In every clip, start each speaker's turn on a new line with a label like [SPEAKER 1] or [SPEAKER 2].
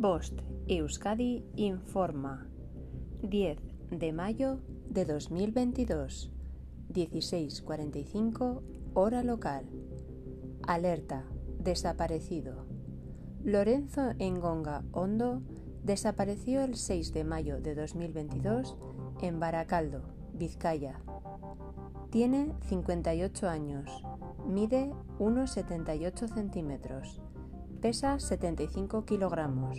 [SPEAKER 1] Bost Euskadi informa. 10 de mayo de 2022 16.45 hora local. Alerta Desaparecido. Lorenzo Engonga Hondo desapareció el 6 de mayo de 2022 en Baracaldo, Vizcaya. Tiene 58 años, mide 1,78 centímetros Pesa 75 kilogramos.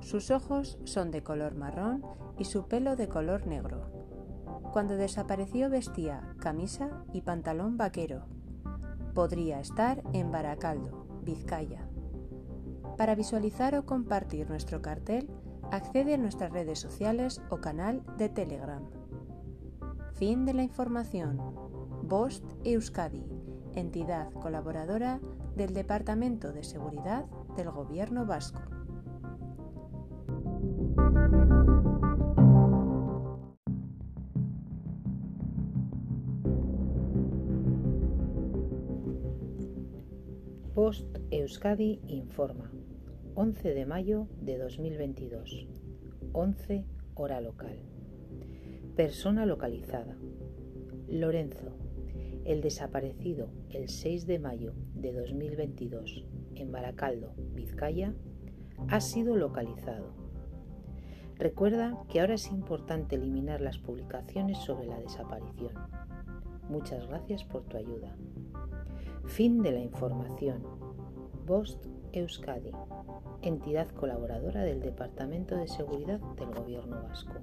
[SPEAKER 1] Sus ojos son de color marrón y su pelo de color negro. Cuando desapareció vestía camisa y pantalón vaquero. Podría estar en Baracaldo, Vizcaya. Para visualizar o compartir nuestro cartel, accede a nuestras redes sociales o canal de Telegram. Fin de la información. Bost Euskadi, entidad colaboradora del Departamento de Seguridad del Gobierno Vasco.
[SPEAKER 2] Post Euskadi informa. 11 de mayo de 2022. 11 hora local. Persona localizada. Lorenzo, el desaparecido el 6 de mayo de 2022 en Baracaldo, Vizcaya, ha sido localizado. Recuerda que ahora es importante eliminar las publicaciones sobre la desaparición. Muchas gracias por tu ayuda. Fin de la información. Bost Euskadi, entidad colaboradora del Departamento de Seguridad del Gobierno Vasco.